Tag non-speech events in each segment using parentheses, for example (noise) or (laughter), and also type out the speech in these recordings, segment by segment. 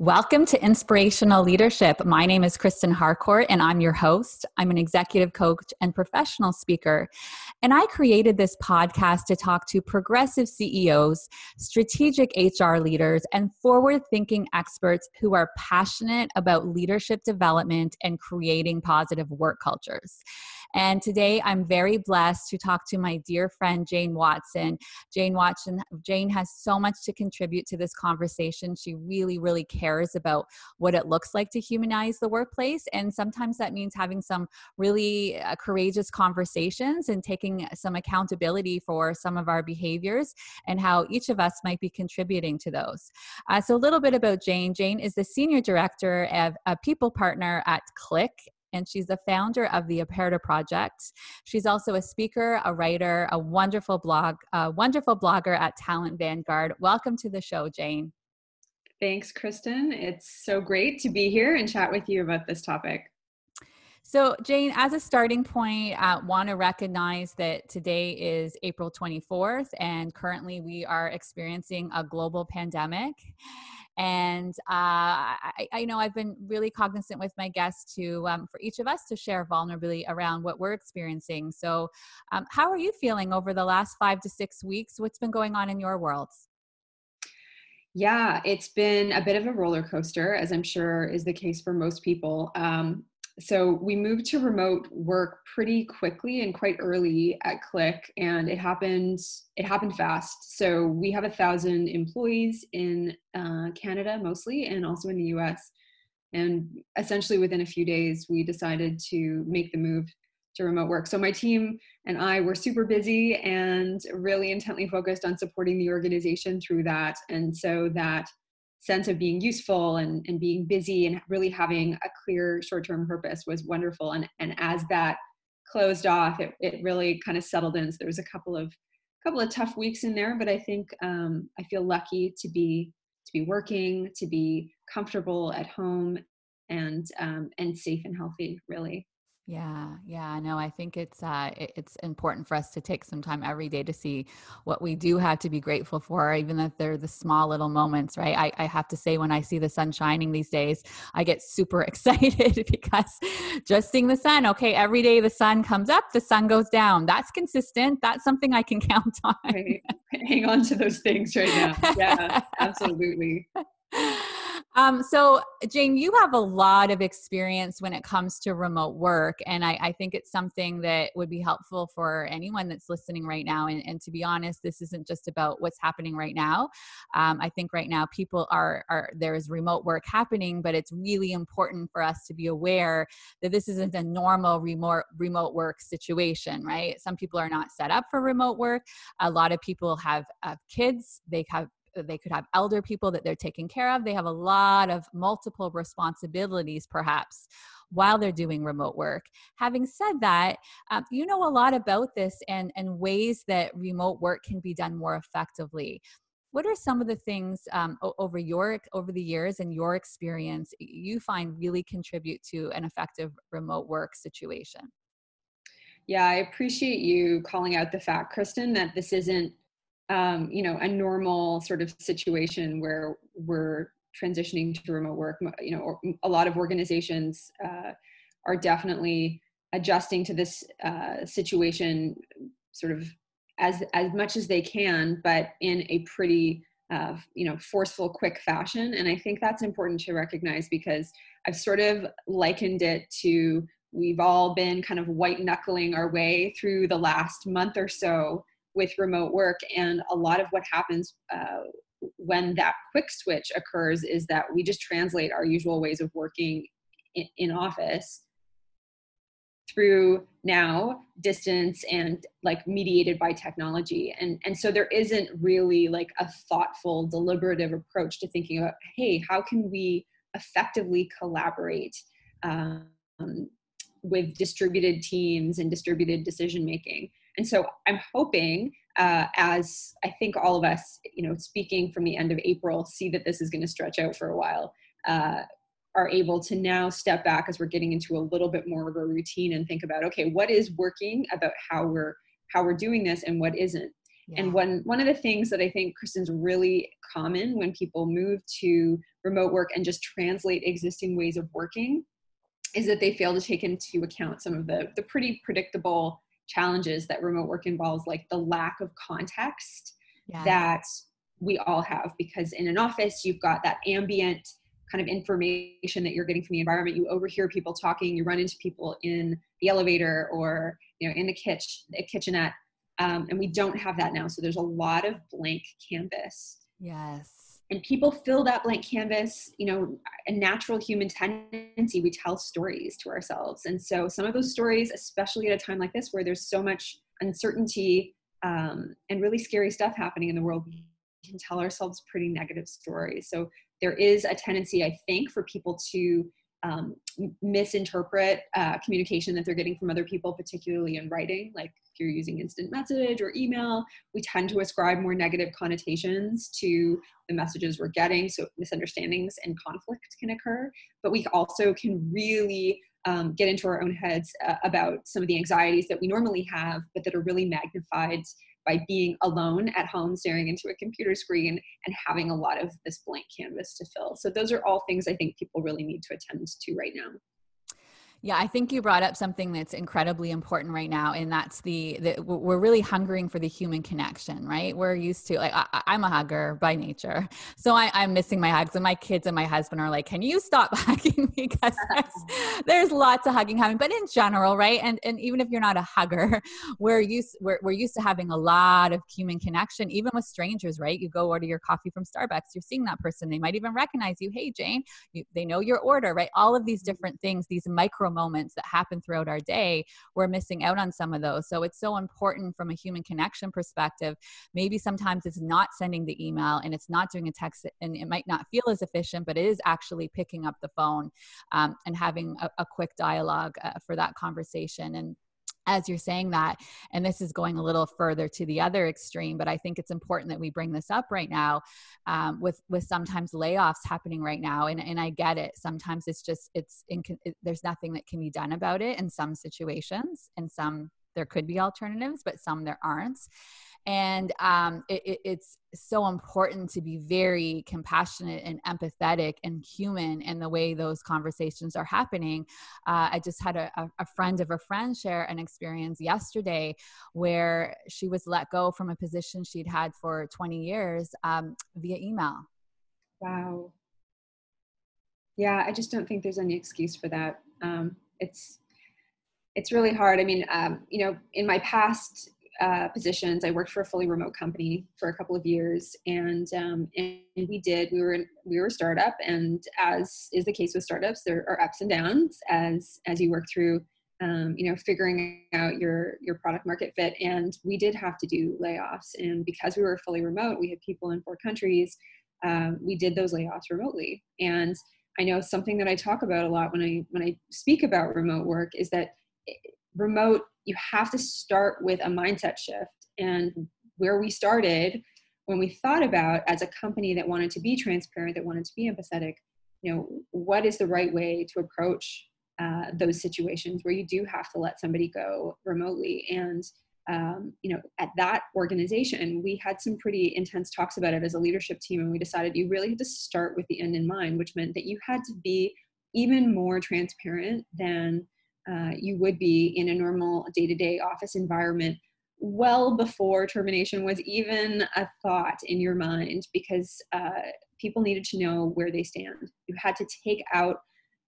Welcome to Inspirational Leadership. My name is Kristen Harcourt, and I'm your host. I'm an executive coach and professional speaker. And I created this podcast to talk to progressive CEOs, strategic HR leaders, and forward thinking experts who are passionate about leadership development and creating positive work cultures. And today I'm very blessed to talk to my dear friend Jane Watson. Jane Watson, Jane has so much to contribute to this conversation. She really, really cares about what it looks like to humanize the workplace. And sometimes that means having some really uh, courageous conversations and taking some accountability for some of our behaviors and how each of us might be contributing to those. Uh, so, a little bit about Jane. Jane is the Senior Director of a People Partner at Klick and she's the founder of the Aperta Project. She's also a speaker, a writer, a wonderful blog, a wonderful blogger at Talent Vanguard. Welcome to the show, Jane. Thanks, Kristen. It's so great to be here and chat with you about this topic. So, Jane, as a starting point, I want to recognize that today is April 24th, and currently we are experiencing a global pandemic. And uh, I, I, know I've been really cognizant with my guests to, um, for each of us to share vulnerably around what we're experiencing. So, um, how are you feeling over the last five to six weeks? What's been going on in your worlds? Yeah, it's been a bit of a roller coaster, as I'm sure is the case for most people. Um, so we moved to remote work pretty quickly and quite early at Klick and it happened it happened fast. So we have a thousand employees in uh, canada mostly and also in the us and essentially within a few days we decided to make the move to remote work. So my team and i were super busy and really intently focused on supporting the organization through that. And so that sense of being useful and, and being busy and really having a clear short-term purpose was wonderful. And and as that closed off it, it really kind of settled in. So there was a couple of couple of tough weeks in there but i think um, i feel lucky to be to be working to be comfortable at home and um, and safe and healthy really yeah, yeah, no, I think it's uh, it's important for us to take some time every day to see what we do have to be grateful for, even if they're the small little moments, right? I, I have to say, when I see the sun shining these days, I get super (laughs) excited because just seeing the sun. Okay, every day the sun comes up, the sun goes down. That's consistent. That's something I can (laughs) count on. Right. (laughs) Hang on to those things right now. Yeah, absolutely. Um, so, Jane, you have a lot of experience when it comes to remote work, and I, I, think it's something that would be helpful for anyone that's listening right now. And, and to be honest, this isn't just about what's happening right now. Um, I think right now people are, are there is remote work happening, but it's really important for us to be aware that this isn't a normal remote remote work situation, right? Some people are not set up for remote work. A lot of people have, have kids, they have they could have elder people that they're taking care of. They have a lot of multiple responsibilities perhaps while they're doing remote work. Having said that um, you know a lot about this and and ways that remote work can be done more effectively. What are some of the things um, over your over the years and your experience you find really contribute to an effective remote work situation? Yeah i appreciate you calling out the fact kristen that this isn't um, you know a normal sort of situation where we're transitioning to remote work you know a lot of organizations uh, are definitely adjusting to this uh, situation sort of as as much as they can but in a pretty uh, you know forceful quick fashion. And i think that's important to recognize because i've sort of likened it to we've all been kind of white knuckling our way through the last month or so with remote work. And a lot of what happens uh, when that quick switch occurs is that we just translate our usual ways of working in, in office through now distance and like mediated by technology and and so there isn't really like a thoughtful deliberative approach to thinking about hey how can we effectively collaborate um, with distributed teams and distributed decision making and so I'm hoping, uh, as I think all of us, you know, speaking from the end of April, see that this is going to stretch out for a while, uh, are able to now step back as we're getting into a little bit more of a routine and think about, okay, what is working about how we're how we're doing this and what isn't. Yeah. And one one of the things that I think Kristen's really common when people move to remote work and just translate existing ways of working is that they fail to take into account some of the the pretty predictable challenges that remote work involves, like the lack of context yes. that we all have. Because in an office, you've got that ambient kind of information that you're getting from the environment. You overhear people talking, you run into people in the elevator or you know in the kitchen, the kitchenette, um, and we don't have that now. So there's a lot of blank canvas. Yes. And people fill that blank canvas, you know, a natural human tendency, we tell stories to ourselves. And so some of those stories, especially at a time like this where there's so much uncertainty um, and really scary stuff happening in the world, we can tell ourselves pretty negative stories. So there is a tendency, I think, for people to um, misinterpret uh, communication that they're getting from other people, particularly in writing. Like if you're using instant message or email, we tend to ascribe more negative connotations to the messages we're getting. So misunderstandings and conflict can occur. But we also can really um, get into our own heads uh, about some of the anxieties that we normally have, but that are really magnified by being alone at home staring into a computer screen and having a lot of this blank canvas to fill. So those are all things i think people really need to attend to right now yeah, I think you brought up something that's incredibly important right now, and that's the, the we're really hungering for the human connection, right? We're used to like I, am a hugger by nature, so I, am missing my hugs, and my kids and my husband are like, "Can you stop (laughs) hugging?" Me?" Because there's, (laughs) there's lots of hugging happening, but in general, right? And and even if you're not a hugger, (laughs) we're used we're we're used to having a lot of human connection, even with strangers, right? You go order your coffee from Starbucks, you're seeing that person, they might even recognize you. Hey, Jane, you, they know your order, right? All of these mm-hmm. different things, these micro micro moments that happen throughout our day, we're missing out on some of those. So it's so important from a human connection perspective. Maybe sometimes it's not sending the email and it's not doing a text, and it might not feel as efficient, but it is actually picking up the phone um, and having a, a quick dialogue uh, for that conversation. And as you're saying that and this is going a little further to the other extreme but i think it's important that we bring this up right now um, with with sometimes layoffs happening right now and, and i get it. Sometimes it's just it's in, it, there's nothing that can be done about it in some situations and some there could be alternatives but some there aren't and um, it, it, it's so important to be very compassionate and empathetic and human in the way those conversations are happening. Uh, i just had a, a, friend of a friend share an experience yesterday where she was let go from a position she'd had for 20 years um, via email. Wow. Yeah i just don't think there's any excuse for that. Um, it's it's really hard. I mean um, you know in my past uh, positions. I worked for a fully remote company for a couple of years, and um, and we did. We were in, we were a startup, and as is the case with startups, there are ups and downs as as you work through. Um, you know, figuring out your your product market fit, and we did have to do layoffs. And because we were fully remote, we had people in four countries. Um, we did those layoffs remotely, and I know something that I talk about a lot when I when I speak about remote work is that remote you have to start with a mindset shift. And where we started when we thought about as a company that wanted to be transparent that wanted to be empathetic you know what is the right way to approach uh, those situations where you do have to let somebody go remotely? And um, you know at that organization we had some pretty intense talks about it as a leadership team and we decided you really had to start with the end in mind which meant that you had to be even more transparent than uh, you would be in a normal day to day office environment well before termination was even a thought in your mind because uh, people needed to know where they stand. You had to take out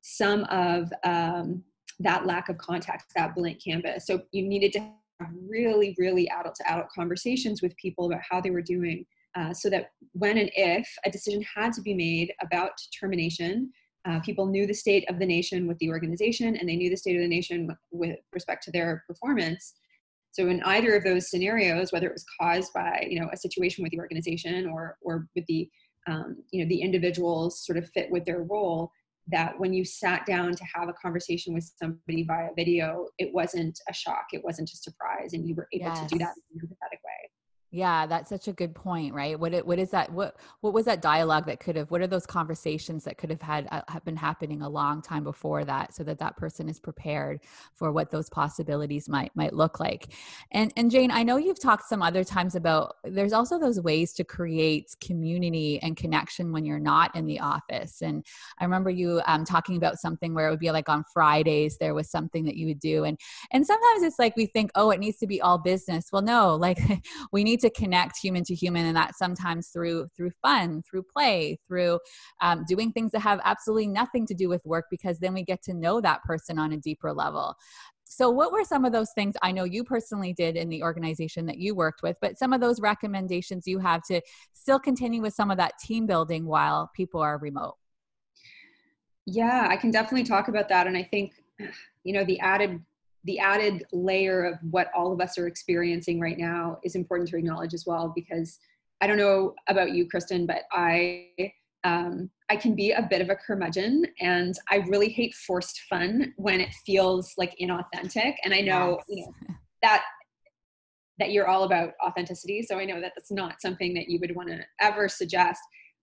some of um, that lack of contact, that blank canvas. So you needed to have really, really adult to adult conversations with people about how they were doing. Uh, so that when and if a decision had to be made about termination, uh, people knew the state of the nation with the organization and they knew the state of the nation with, with respect to their performance so in either of those scenarios whether it was caused by you know a situation with the organization or or with the um, you know the individuals sort of fit with their role that when you sat down to have a conversation with somebody via video it wasn't a shock it wasn't a surprise and you were able yes. to do that in a empathetic way Yeah, that's such a good point, right? What it, what is that? What what was that dialogue that could have? What are those conversations that could have had uh, have been happening a long time before that, so that that person is prepared for what those possibilities might might look like. And and Jane, I know you've talked some other times about there's also those ways to create community and connection when you're not in the office. And I remember you um, talking about something where it would be like on Fridays there was something that you would do, and and sometimes it's like we think, oh, it needs to be all business. Well, no, like (laughs) we need to connect human to human and that sometimes through through fun through play through um, doing things that have absolutely nothing to do with work because then we get to know that person on a deeper level. So what were some of those things i know you personally did in the organization that you worked with but some of those recommendations you have to still continue with some of that team building while people are remote? Yeah i can definitely talk about that and i think you know the added the added layer of what all of us are experiencing right now is important to acknowledge as well because I don't know about you, Kristen, but I um, I can be a bit of a curmudgeon, and I really hate forced fun when it feels like inauthentic. And I know yes. you know (laughs) that that you're all about authenticity, so I know that that's not something that you would want to ever suggest.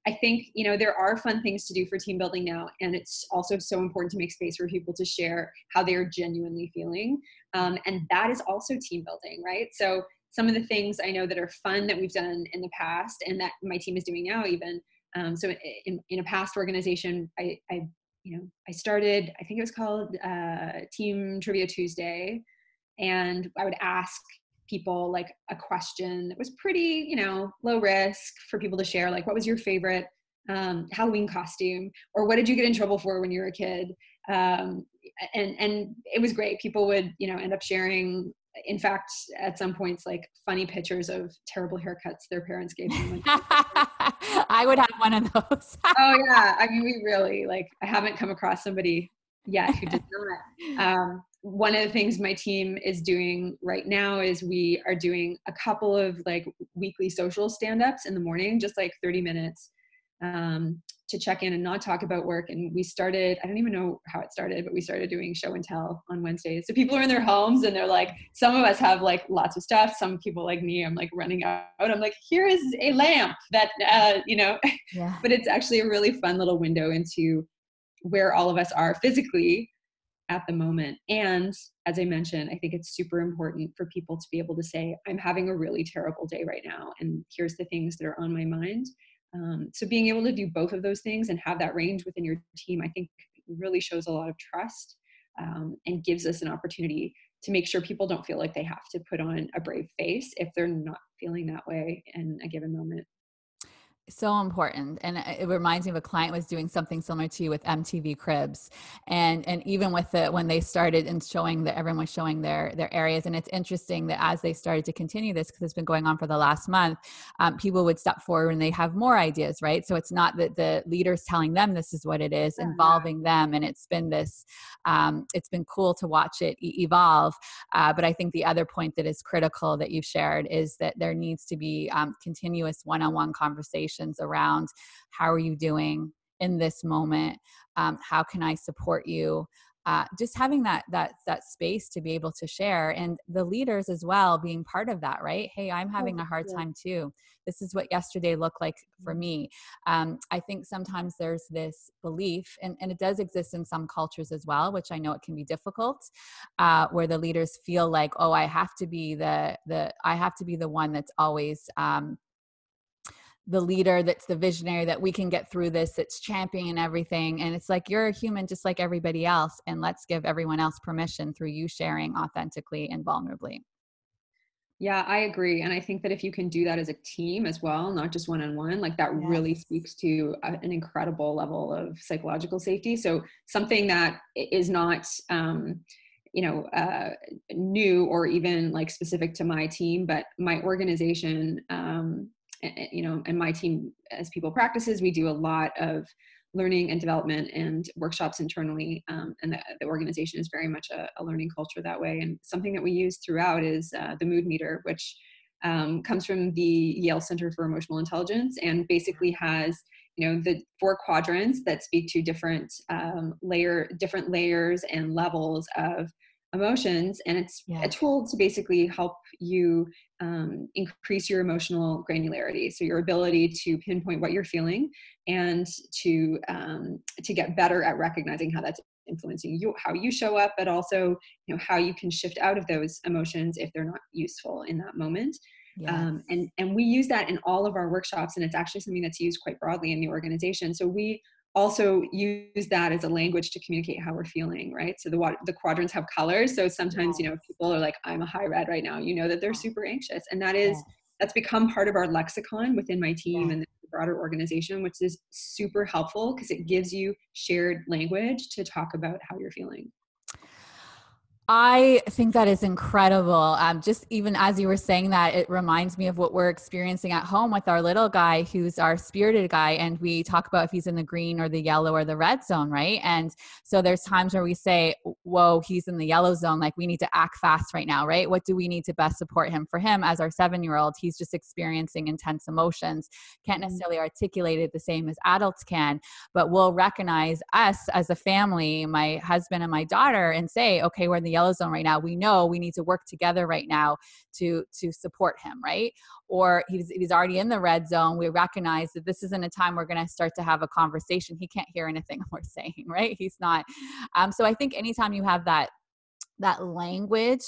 I think you know there are fun things to do for team building now, and it's also so important to make space for people to share how they are genuinely feeling, um, and that is also team building, right? So some of the things I know that are fun that we've done in the past, and that my team is doing now, even. Um, so in, in a past organization, I, I you know I started I think it was called uh, Team Trivia Tuesday, and I would ask people like a question that was pretty, you know, low risk for people to share. Like, what was your favorite um, Halloween costume, or what did you get in trouble for when you were a kid? Um, and and it was great. People would, you know, end up sharing. In fact, at some points, like funny pictures of terrible haircuts their parents gave them. (laughs) I would have one of those. oh yeah, (laughs) I mean, we really like. I haven't come across somebody yet who did (laughs) not. Um, one of the things my team is doing right now is we are doing a couple of like weekly social stand-ups in the morning just like 30 minutes um, to check in and not talk about work. And we started i don't even know how it started but we started doing show and tell on wednesdays. So people are in their homes and they're like some of us have like lots of stuff. Some people like me i'm like running out. I'm like here is a lamp that uh, you know. Yeah. (laughs) but it's actually a really fun little window into where all of us are physically at the moment. And as I mentioned, I think it's super important for people to be able to say, I'm having a really terrible day right now, and here's the things that are on my mind. Um, so being able to do both of those things and have that range within your team, I think really shows a lot of trust um, and gives us an opportunity to make sure people don't feel like they have to put on a brave face if they're not feeling that way in a given moment so important. And it reminds me of a client was doing something similar to you with mtv cribs. And and even with the when they started and showing that everyone was showing their their areas. And it's interesting that as they started to continue this because it's been going on for the last month um, people would step forward and they have more ideas right? So it's not that the leaders telling them this is what it is uh-huh. involving them. And it's been this um, it's been cool to watch it evolve. Uh, but i think the other point that is critical that you've shared is that there needs to be um, continuous one-on-one conversation conversations around how are you doing in this moment? Um, how can i support you? Uh, just having that that that space to be able to share and the leaders as well being part of that right? Hey i'm having a hard time too. This is what yesterday looked like for mm-hmm. me. Um, i think sometimes there's this belief and, and it does exist in some cultures as well which i know it can be difficult uh, where the leaders feel like oh i have to be the the i have to be the one that's always um, the leader that's the visionary that we can get through this that's championing everything and it's like you're a human just like everybody else and let's give everyone else permission through you sharing authentically and vulnerably yeah i agree and i think that if you can do that as a team as well not just one-on-one like that yes. really speaks to an incredible level of psychological safety so something that is not um, you know uh, new or even like specific to my team but my organization um, you know, and my team as people practices, we do a lot of learning and development and workshops internally. Um, and the, the, organization is very much a, a, learning culture that way. And something that we use throughout is uh, the mood meter, which um, comes from the Yale Center for Emotional Intelligence and basically has you know the four quadrants that speak to different um, layer different layers and levels of emotions and it's yeah. a tool to basically help you um, increase your emotional granularity so your ability to pinpoint what you're feeling and to um, to get better at recognizing how that's influencing you how you show up but also you know how you can shift out of those emotions if they're not useful in that moment yes. um, and and we use that in all of our workshops and it's actually something that's used quite broadly in the organization so we also use that as a language to communicate how we're feeling right? So the the quadrants have colors. So sometimes you know people are like i'm a high red right now you know that they're super anxious. And that is that's become part of our lexicon within my team and the broader organization which is super helpful because it gives you shared language to talk about how you're feeling I think that is incredible. Um, just even as you were saying that, it reminds me of what we're experiencing at home with our little guy, who's our spirited guy. And we talk about if he's in the green or the yellow or the red zone, right? And so there's times where we say, Whoa, he's in the yellow zone. Like we need to act fast right now, right? What do we need to best support him? For him, as our seven year old, he's just experiencing intense emotions, can't mm-hmm. necessarily articulate it the same as adults can, but we'll recognize us as a family, my husband and my daughter, and say, Okay, we're in the yellow zone right now we know we need to work together right now to to support him right? Or he's he's already in the red zone we recognize that this isn't a time we're going to start to have a conversation he can't hear anything (laughs) we're saying right? He's not um, so i think anytime you have that that language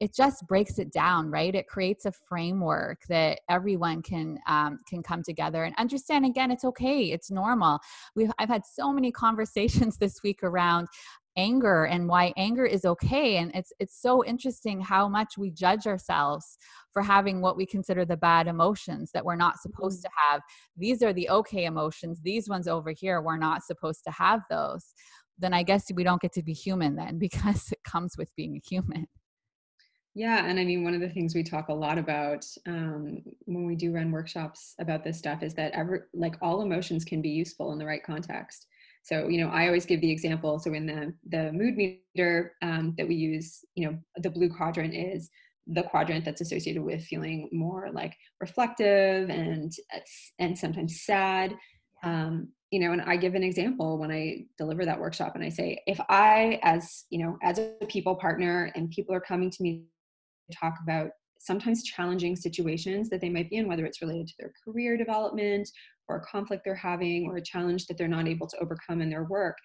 it just breaks it down right? It creates a framework that everyone can um, can come together and understand. Again it's okay it's normal. We've i've had so many (laughs) conversations this week around anger and why anger is okay. And it's it's so interesting how much we judge ourselves for having what we consider the bad emotions that we're not supposed mm-hmm. to have. These are the okay emotions. These ones over here we're not supposed to have those. Then i guess we don't get to be human then (laughs) because it comes with being a human. Yeah, and I mean, one of the things we talk a lot about um, when we do run workshops about this stuff is that every like all emotions can be useful in the right context. So, you know, I always give the example. So in the, the mood meter um, that we use, you know, the blue quadrant is the quadrant that's associated with feeling more like reflective and, and sometimes sad. Um, you know, and I give an example when I deliver that workshop and I say, if I, as, you know, as a people partner and people are coming to me to talk about sometimes challenging situations that they might be in, whether it's related to their career development or a conflict they're having or a challenge that they're not able to overcome in their work.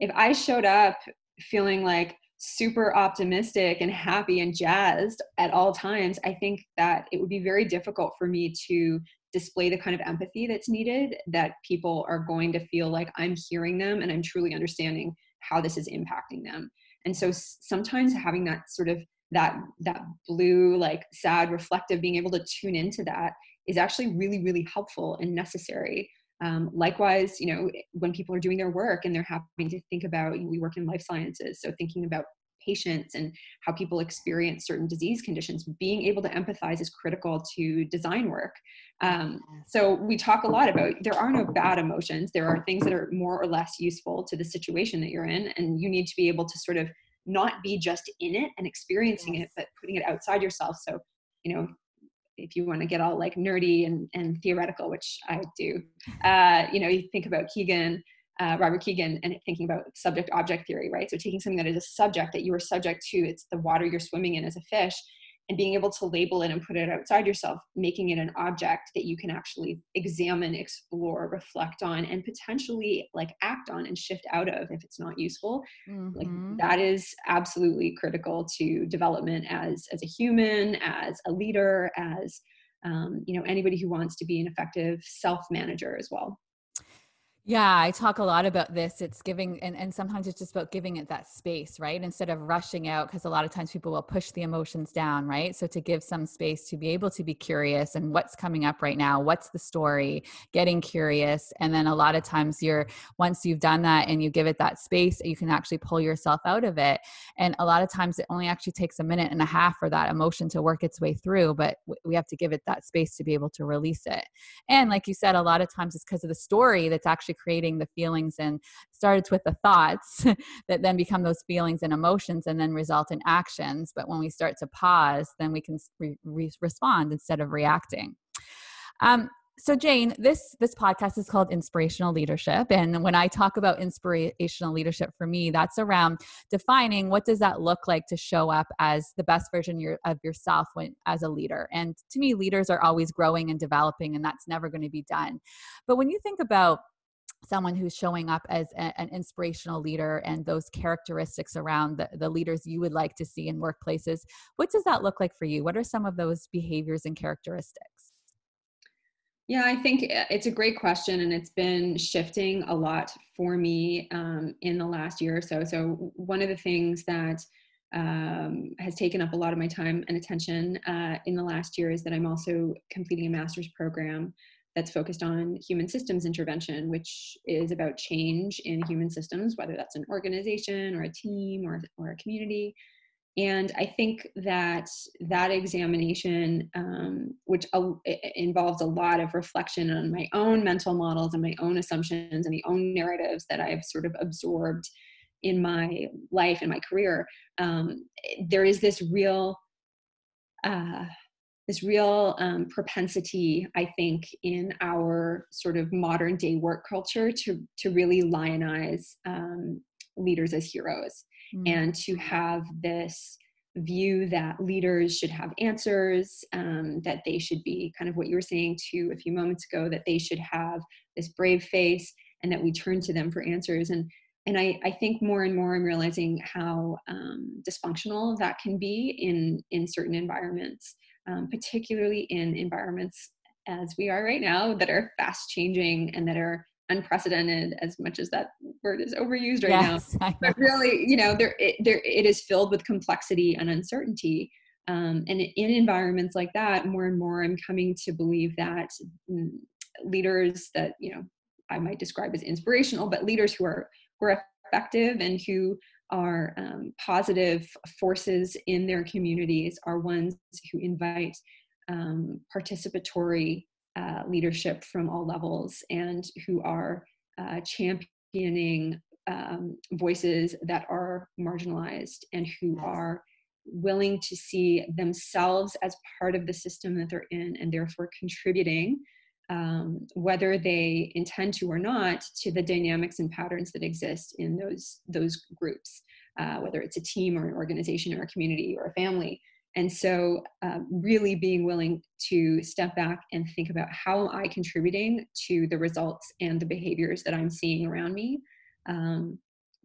If I showed up feeling like super optimistic and happy and jazzed at all times, I think that it would be very difficult for me to display the kind of empathy that's needed that people are going to feel like I'm hearing them and I'm truly understanding how this is impacting them. And so sometimes having that sort of that that blue like sad reflective being able to tune into that is actually really really helpful and necessary. Um, likewise you know when people are doing their work and they're having to think about you know, we work in life sciences so thinking about patients and how people experience certain disease conditions being able to empathize is critical to design work. Um, so we talk a lot about there are no bad emotions. There are things that are more or less useful to the situation that you're in and you need to be able to sort of not be just in it and experiencing it but putting it outside yourself. So you know if you want to get all like nerdy and, and theoretical, which I do, uh, you know, you think about Kegan, uh, Robert Kegan, and thinking about subject object theory, right? So taking something that is a subject that you are subject to, it's the water you're swimming in as a fish, and being able to label it and put it outside yourself, making it an object that you can actually examine, explore, reflect on, and potentially like act on and shift out of if it's not useful. Mm-hmm. Like that is absolutely critical to development as as a human, as a leader, as um, you know anybody who wants to be an effective self manager as well. Yeah, I talk a lot about this. It's giving, and, and sometimes it's just about giving it that space, right? Instead of rushing out, because a lot of times people will push the emotions down, right? So to give some space to be able to be curious and what's coming up right now, what's the story, getting curious. And then a lot of times you're, once you've done that and you give it that space, you can actually pull yourself out of it. And a lot of times it only actually takes a minute and a half for that emotion to work its way through, but we have to give it that space to be able to release it. And like you said, a lot of times it's because of the story that's actually creating the feelings and starts with the thoughts (laughs) that then become those feelings and emotions and then result in actions. But when we start to pause then we can re- re- respond instead of reacting. Um, so jane this this podcast is called inspirational leadership. And when i talk about inspirational leadership for me that's around defining what does that look like to show up as the best version of yourself when as a leader. And to me leaders are always growing and developing and that's never going to be done. But when you think about someone who's showing up as a, an inspirational leader and those characteristics around the, the leaders you would like to see in workplaces what does that look like for you what are some of those behaviors and characteristics yeah, I think uh, it's a great question, and it's been shifting a lot for me um, in the last year or so. So, one of the things that um, has taken up a lot of my time and attention uh, in the last year is that I'm also completing a master's program that's focused on human systems intervention, which is about change in human systems, whether that's an organization or a team or, or a community. And i think that that examination um, which uh, involves a lot of reflection on my own mental models and my own assumptions and the own narratives that i've sort of absorbed in my life and my career um, there is this real uh, this real um, propensity i think in our sort of modern day work culture to to really lionize um, leaders as heroes mm. and to have this view that leaders should have answers, um, that they should be kind of what you were saying to a few moments ago, that they should have this brave face and that we turn to them for answers. And and I, I think more and more I'm realizing how um, dysfunctional that can be in in certain environments, um, particularly in environments as we are right now that are fast changing and that are unprecedented as much as that word is overused right yes, now but really you know there it, there it is filled with complexity and uncertainty. Um, and in environments like that more and more i'm coming to believe that mm, leaders that you know i might describe as inspirational but leaders who are who are effective and who are um, positive forces in their communities are ones who invite um, participatory uh, leadership from all levels and who are uh, championing um, voices that are marginalized and who are willing to see themselves as part of the system that they're in and therefore contributing um, whether they intend to or not to the dynamics and patterns that exist in those those groups uh, whether it's a team or an organization or a community or a family and so, um, really being willing to step back and think about how am I contributing to the results and the behaviors that I'm seeing around me, um,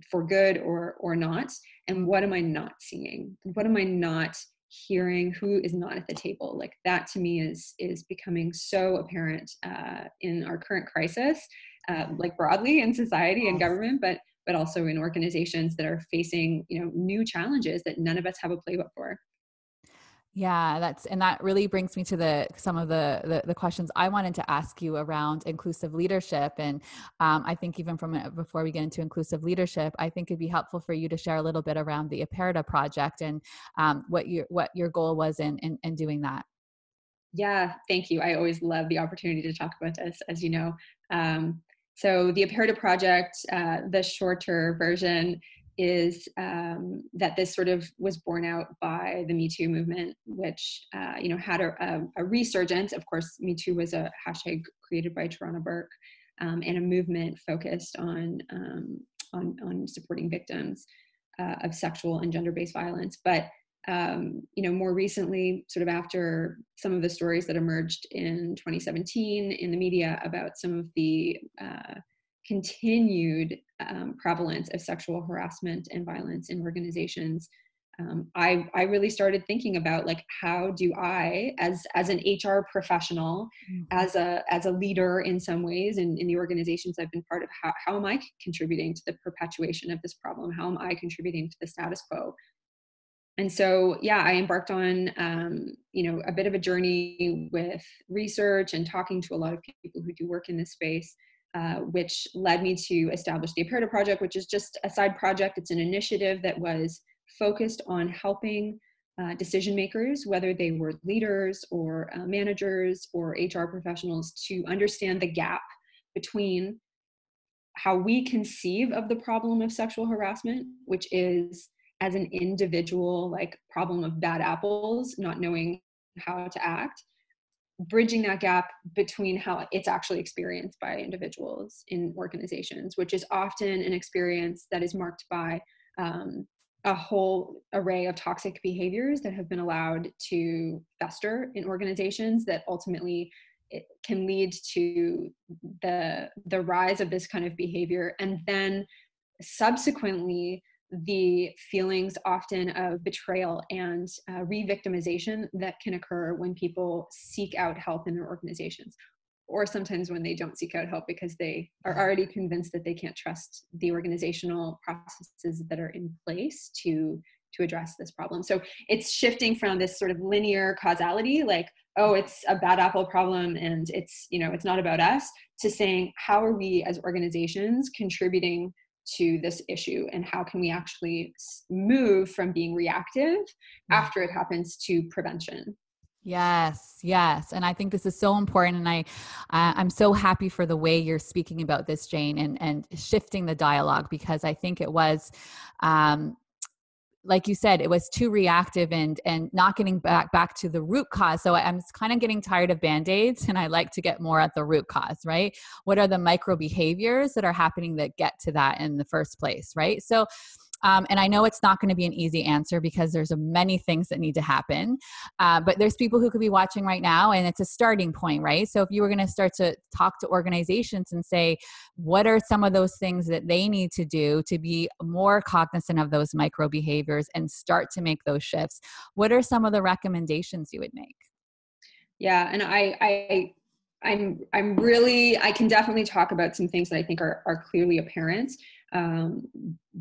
for good or or not, and what am I not seeing? What am I not hearing? Who is not at the table? Like that to me is is becoming so apparent uh, in our current crisis, uh, like broadly in society and government, but but also in organizations that are facing you know new challenges that none of us have a playbook for. Yeah, that's and that really brings me to the some of the the, the questions I wanted to ask you around inclusive leadership, and um, I think even from before we get into inclusive leadership, I think it'd be helpful for you to share a little bit around the Aperta project and um, what your what your goal was in, in in doing that. Yeah, thank you. I always love the opportunity to talk about this, as you know. Um, so the Aperta project, uh, the shorter version, is um, that this sort of was born out by the Me Too movement, which uh, you know had a, a, a, resurgence. Of course, Me Too was a hashtag created by Tarana Burke um, and a movement focused on um, on, on, supporting victims uh, of sexual and gender-based violence. But um, you know, more recently, sort of after some of the stories that emerged in 2017 in the media about some of the uh, continued um, prevalence of sexual harassment and violence in organizations um, I, I really started thinking about like how do I as as an HR professional mm-hmm. as a as a leader in some ways in, in the organizations I've been part of how, how am I contributing to the perpetuation of this problem? How am I contributing to the status quo? And so yeah I embarked on um, you know a bit of a journey with research and talking to a lot of people who do work in this space uh, which led me to establish the Aperta Project, which is just a side project. It's an initiative that was focused on helping uh, decision makers, whether they were leaders or uh, managers or HR professionals, to understand the gap between how we conceive of the problem of sexual harassment, which is as an individual, like problem of bad apples, not knowing how to act, bridging that gap between how it's actually experienced by individuals in organizations, which is often an experience that is marked by um, a whole array of toxic behaviors that have been allowed to fester in organizations that ultimately it can lead to the the rise of this kind of behavior. And then subsequently the feelings often of betrayal and uh, re-victimization that can occur when people seek out help in their organizations or sometimes when they don't seek out help because they are mm-hmm. already convinced that they can't trust the organizational processes that are in place to to address this problem so it's shifting from this sort of linear causality like oh it's a bad apple problem and it's you know it's not about us to saying how are we as organizations contributing to this issue and how can we actually move from being reactive mm-hmm. after it happens to prevention Yes, yes, and I think this is so important, and I, uh, I'm so happy for the way you're speaking about this, Jane, and and shifting the dialogue because I think it was, um, like you said, it was too reactive and and not getting back back to the root cause. So I'm kind of getting tired of band aids, and I like to get more at the root cause, right? What are the micro behaviors that are happening that get to that in the first place, right? So um, and I know it's not going to be an easy answer because there's many things that need to happen. Uh, but there's people who could be watching right now, and it's a starting point, right? So if you were going to start to talk to organizations and say, what are some of those things that they need to do to be more cognizant of those micro behaviors and start to make those shifts? What are some of the recommendations you would make? Yeah, and I, I I'm I'm really I can definitely talk about some things that I think are are clearly apparent. Um,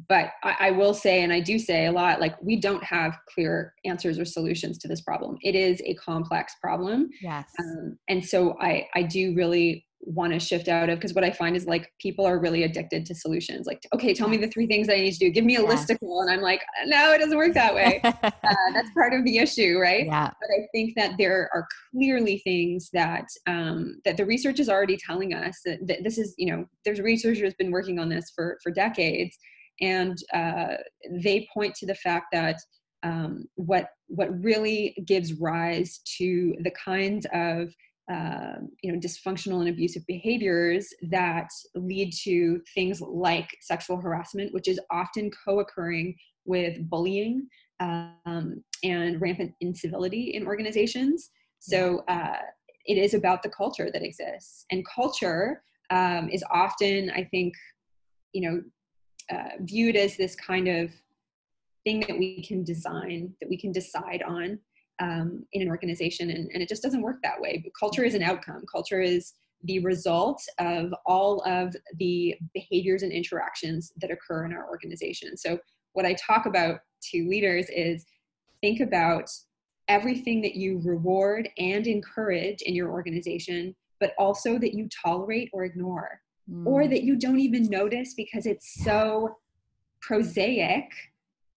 but I, I, will say, and I do say a lot, like we don't have clear answers or solutions to this problem. It is a complex problem. Yes. Um, and so I I do really want to shift out of because what I find is like people are really addicted to solutions. Like, okay, tell me the three things I need to do. Give me a yeah. listicle, and I'm like, no, it doesn't work that way. uh, (laughs) that's part of the issue, right? Yeah. But I think that there are clearly things that um, that the research is already telling us that, that this is, you know, there's researchers been working on this for for decades, and uh, they point to the fact that um, what what really gives rise to the kinds of uh, you know dysfunctional and abusive behaviors that lead to things like sexual harassment which is often co-occurring with bullying um, and rampant incivility in organizations. So uh, it is about the culture that exists. And culture um, is often i think you know uh, viewed as this kind of thing that we can design that we can decide on um, in an organization and, and it just doesn't work that way. But culture is an outcome. Culture is the result of all of the behaviors and interactions that occur in our organization. So what i talk about to leaders is think about everything that you reward and encourage in your organization but also that you tolerate or ignore mm. or that you don't even notice because it's so prosaic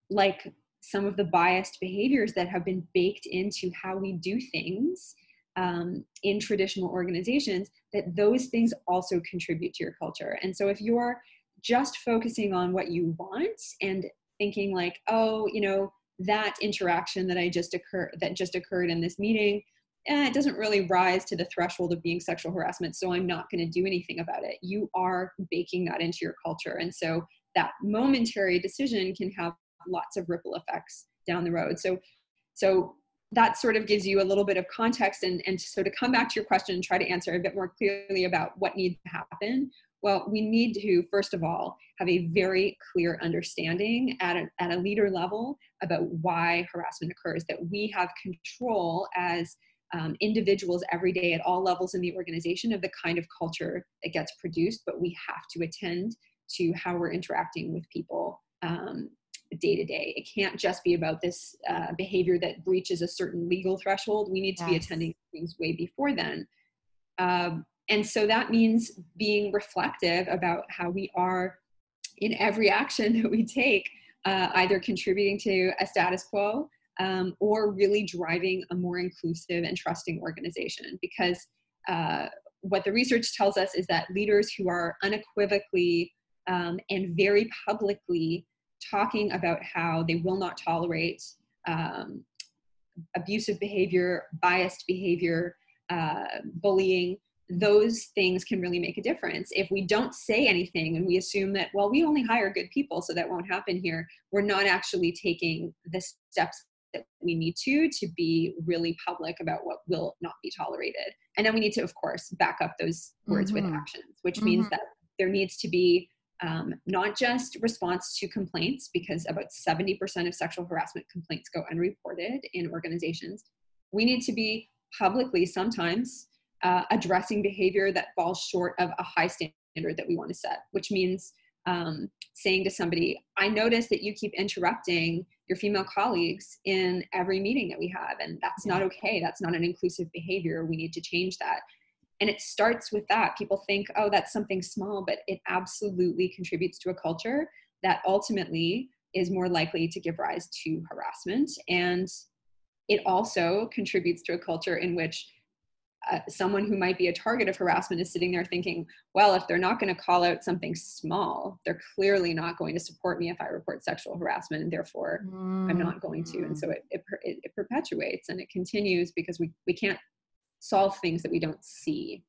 like some of the biased behaviors that have been baked into how we do things um, in traditional organizations that those things also contribute to your culture. And so if you're just focusing on what you want and thinking like oh you know that interaction that i just occurred that just occurred in this meeting eh, it doesn't really rise to the threshold of being sexual harassment so i'm not going to do anything about it. You are baking that into your culture. And so that momentary decision can have lots of ripple effects down the road. So, so that sort of gives you a little bit of context. And, and so to come back to your question and try to answer a bit more clearly about what needs to happen, well, we need to, first of all, have a very clear understanding at a, at a leader level about why harassment occurs, that we have control as um, individuals every day at all levels in the organization of the kind of culture that gets produced, but we have to attend to how we're interacting with people um, day to day. It can't just be about this uh, behavior that breaches a certain legal threshold. We need to yes. be attending things way before then. Um, and so that means being reflective about how we are in every action (laughs) that we take, uh, either contributing to a status quo um, or really driving a more inclusive and trusting organization. Because uh, what the research tells us is that leaders who are unequivocally um, and very publicly talking about how they will not tolerate um, abusive behavior, biased behavior, uh, bullying those things can really make a difference. If we don't say anything and we assume that, well, we only hire good people, so that won't happen here, we're not actually taking the steps that we need to to be really public about what will not be tolerated. And then we need to, of course, back up those words mm-hmm. with actions, which mm-hmm. means that there needs to be um, not just response to complaints, because about 70% of sexual harassment complaints go unreported in organizations. We need to be publicly sometimes uh, addressing behavior that falls short of a high standard that we want to set, which means um, saying to somebody, I notice that you keep interrupting your female colleagues in every meeting that we have, and that's not okay. That's not an inclusive behavior. We need to change that. And it starts with that. People think, oh, that's something small, but it absolutely contributes to a culture that ultimately is more likely to give rise to harassment. And it also contributes to a culture in which uh, someone who might be a target of harassment is sitting there thinking, well, if they're not going to call out something small, they're clearly not going to support me if I report sexual harassment, and therefore mm. I'm not going to. And so mm. it, it, it, it perpetuates and it continues because we, we can't solve things that we don't see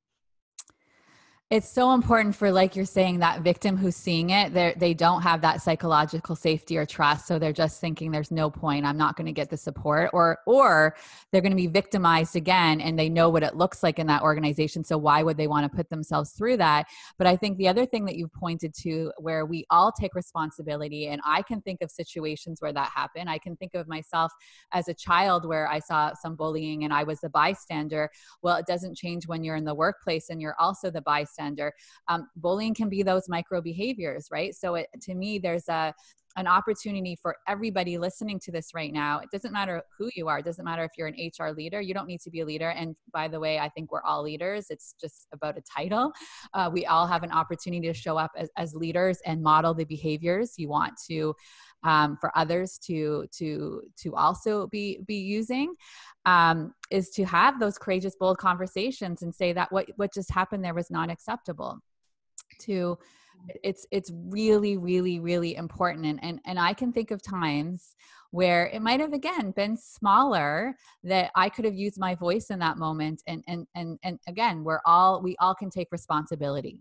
it's so important for like you're saying that victim who's seeing it they they don't have that psychological safety or trust so they're just thinking there's no point. I'm not going to get the support or or they're going to be victimized again and they know what it looks like in that organization so why would they want to put themselves through that? But i think the other thing that you've pointed to where we all take responsibility and i can think of situations where that happened. I can think of myself as a child where i saw some bullying and i was the bystander. Well it doesn't change when you're in the workplace and you're also the bystander um, bullying can be those micro behaviors, right? So it, to me, there's a an opportunity for everybody listening to this right now. It doesn't matter who you are. It doesn't matter if you're an HR leader. You don't need to be a leader. And by the way, I think we're all leaders. It's just about a title. (laughs) Uh, we all have an opportunity to show up as, as leaders and model the behaviors you want to um, for others to to to also be be using um, is to have those courageous bold conversations and say that what what just happened there was not acceptable to it's it's really really really important. And and, and i can think of times where it might have again been smaller that i could have used my voice in that moment and and and, and again we're all we all can take responsibility.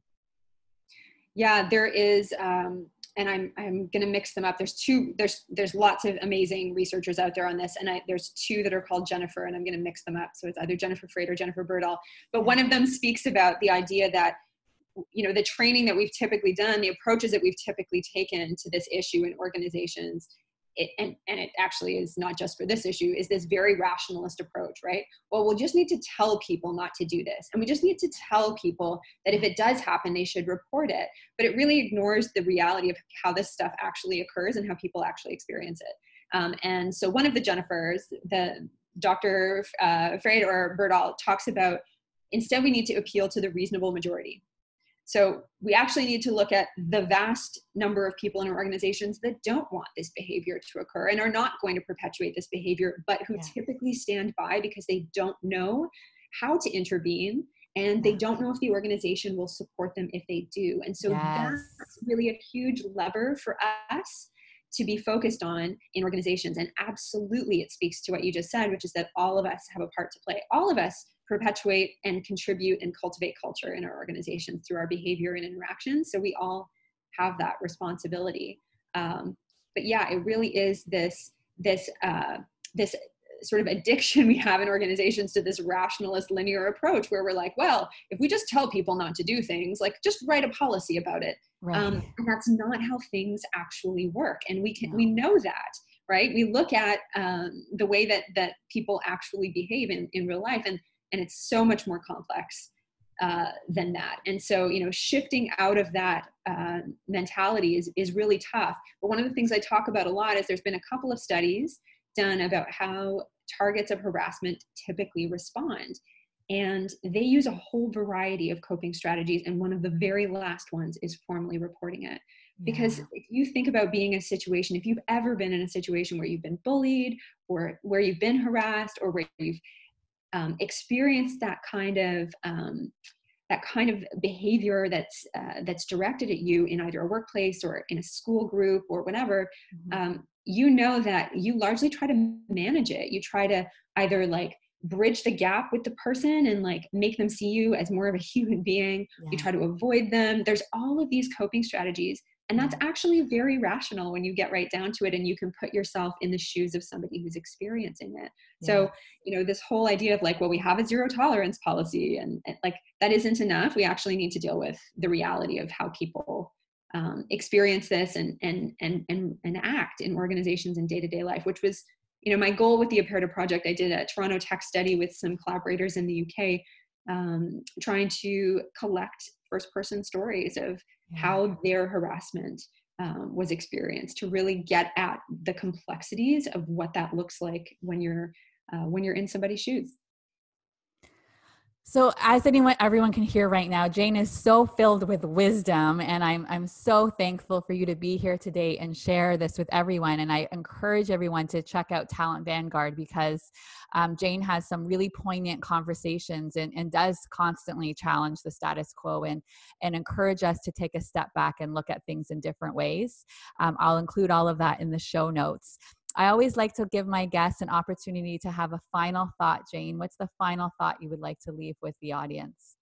Yeah there is um and I'm I'm going to mix them up. There's two. There's there's lots of amazing researchers out there on this, and I, there's two that are called Jennifer, and I'm going to mix them up. So it's either Jennifer Freyd or Jennifer Berdahl. But one of them speaks about the idea that you know the training that we've typically done, the approaches that we've typically taken to this issue in organizations it, and, and it actually is not just for this issue, is this very rationalist approach, right? Well, we'll just need to tell people not to do this. And we just need to tell people that if it does happen, they should report it. But it really ignores the reality of how this stuff actually occurs and how people actually experience it. Um, and so one of the Jennifers, the Dr. Uh, Freyd or Berdahl talks about instead we need to appeal to the reasonable majority so we actually need to look at the vast number of people in our organizations that don't want this behavior to occur and are not going to perpetuate this behavior, but who yeah. typically stand by because they don't know how to intervene and they don't know if the organization will support them if they do. And so yes. that's really a huge lever for us to be focused on in organizations. And absolutely, it speaks to what you just said, which is that all of us have a part to play. All of us perpetuate and contribute and cultivate culture in our organizations through our behavior and interactions. So we all have that responsibility. Um, but yeah, it really is this this uh, this sort of addiction (laughs) we have in organizations to this rationalist linear approach where we're like, well, if we just tell people not to do things, like just write a policy about it. Right. Um, and that's not how things actually work. And we can no. we know that, right? We look at um, the way that that people actually behave in, in real life. And and it's so much more complex uh, than that. And so, you know, shifting out of that uh, mentality is, is really tough. But one of the things I talk about a lot is there's been a couple of studies done about how targets of harassment typically respond. And they use a whole variety of coping strategies. And one of the very last ones is formally reporting it. Because yeah. if you think about being in a situation, if you've ever been in a situation where you've been bullied or where you've been harassed or where you've um, experience that kind of um, that kind of behavior that's uh, that's directed at you in either a workplace or in a school group or whatever mm-hmm. um, you know that you largely try to manage it you try to either like bridge the gap with the person and like make them see you as more of a (laughs) human being. Yeah. You try to avoid them. There's all of these coping strategies. And that's actually very rational when you get right down to it and you can put yourself in the shoes of somebody who's experiencing it. Yeah. So, you know, this whole idea of like, well, we have a zero tolerance policy and, and like that isn't enough. We actually need to deal with the reality of how people um, experience this and, and, and, and, and act in organizations in day-to-day life, which was you know, my goal with the Aperta project, I did a Toronto tech study with some collaborators in the UK, um, trying to collect first person stories of how their harassment um, was experienced to really get at the complexities of what that looks like when you're uh, when you're in somebody's shoes. So, as anyone, everyone can hear right now, Jane is so filled with wisdom, and I'm I'm so thankful for you to be here today and share this with everyone. And I encourage everyone to check out Talent Vanguard because um, Jane has some really poignant conversations and, and does constantly challenge the status quo and and encourage us to take a step back and look at things in different ways. Um, I'll include all of that in the show notes. I always like to give my guests an opportunity to have a final thought. Jane, what's the final thought you would like to leave with the audience?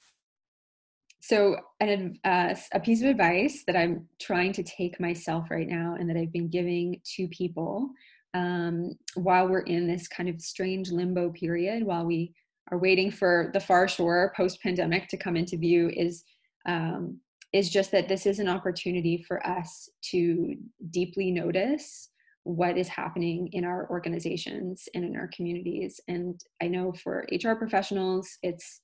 So, an, uh, a piece of advice that I'm trying to take myself right now and that I've been giving to people um, while we're in this kind of strange limbo period, while we are waiting for the far shore post pandemic to come into view, is um, is just that this is an opportunity for us to deeply notice what is happening in our organizations and in our communities and i know for hr professionals it's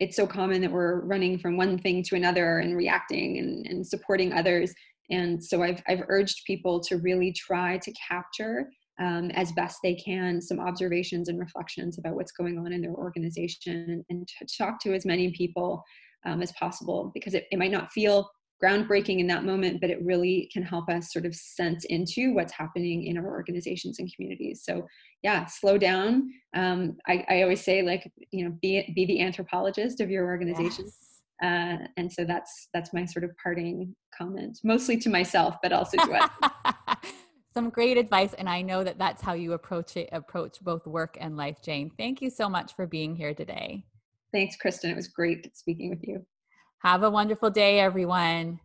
it's so common that we're running from one thing to another and reacting and, and supporting others and so I've, I've urged people to really try to capture um, as best they can some observations and reflections about what's going on in their organization and, to talk to as many people um, as possible because it, it might not feel groundbreaking in that moment, but it really can help us sort of sense into what's happening in our organizations and communities. So yeah, slow down. Um, I, I, always say like, you know, be, be the anthropologist of your organization. Yes. Uh, and so that's, that's my sort of parting comment, mostly to myself, but also to us. (laughs) Some great advice. And I know that that's how you approach it, approach both work and life, Jane. Thank you so much for being here today. Thanks, Kristen. It was great speaking with you. Have a wonderful day, everyone.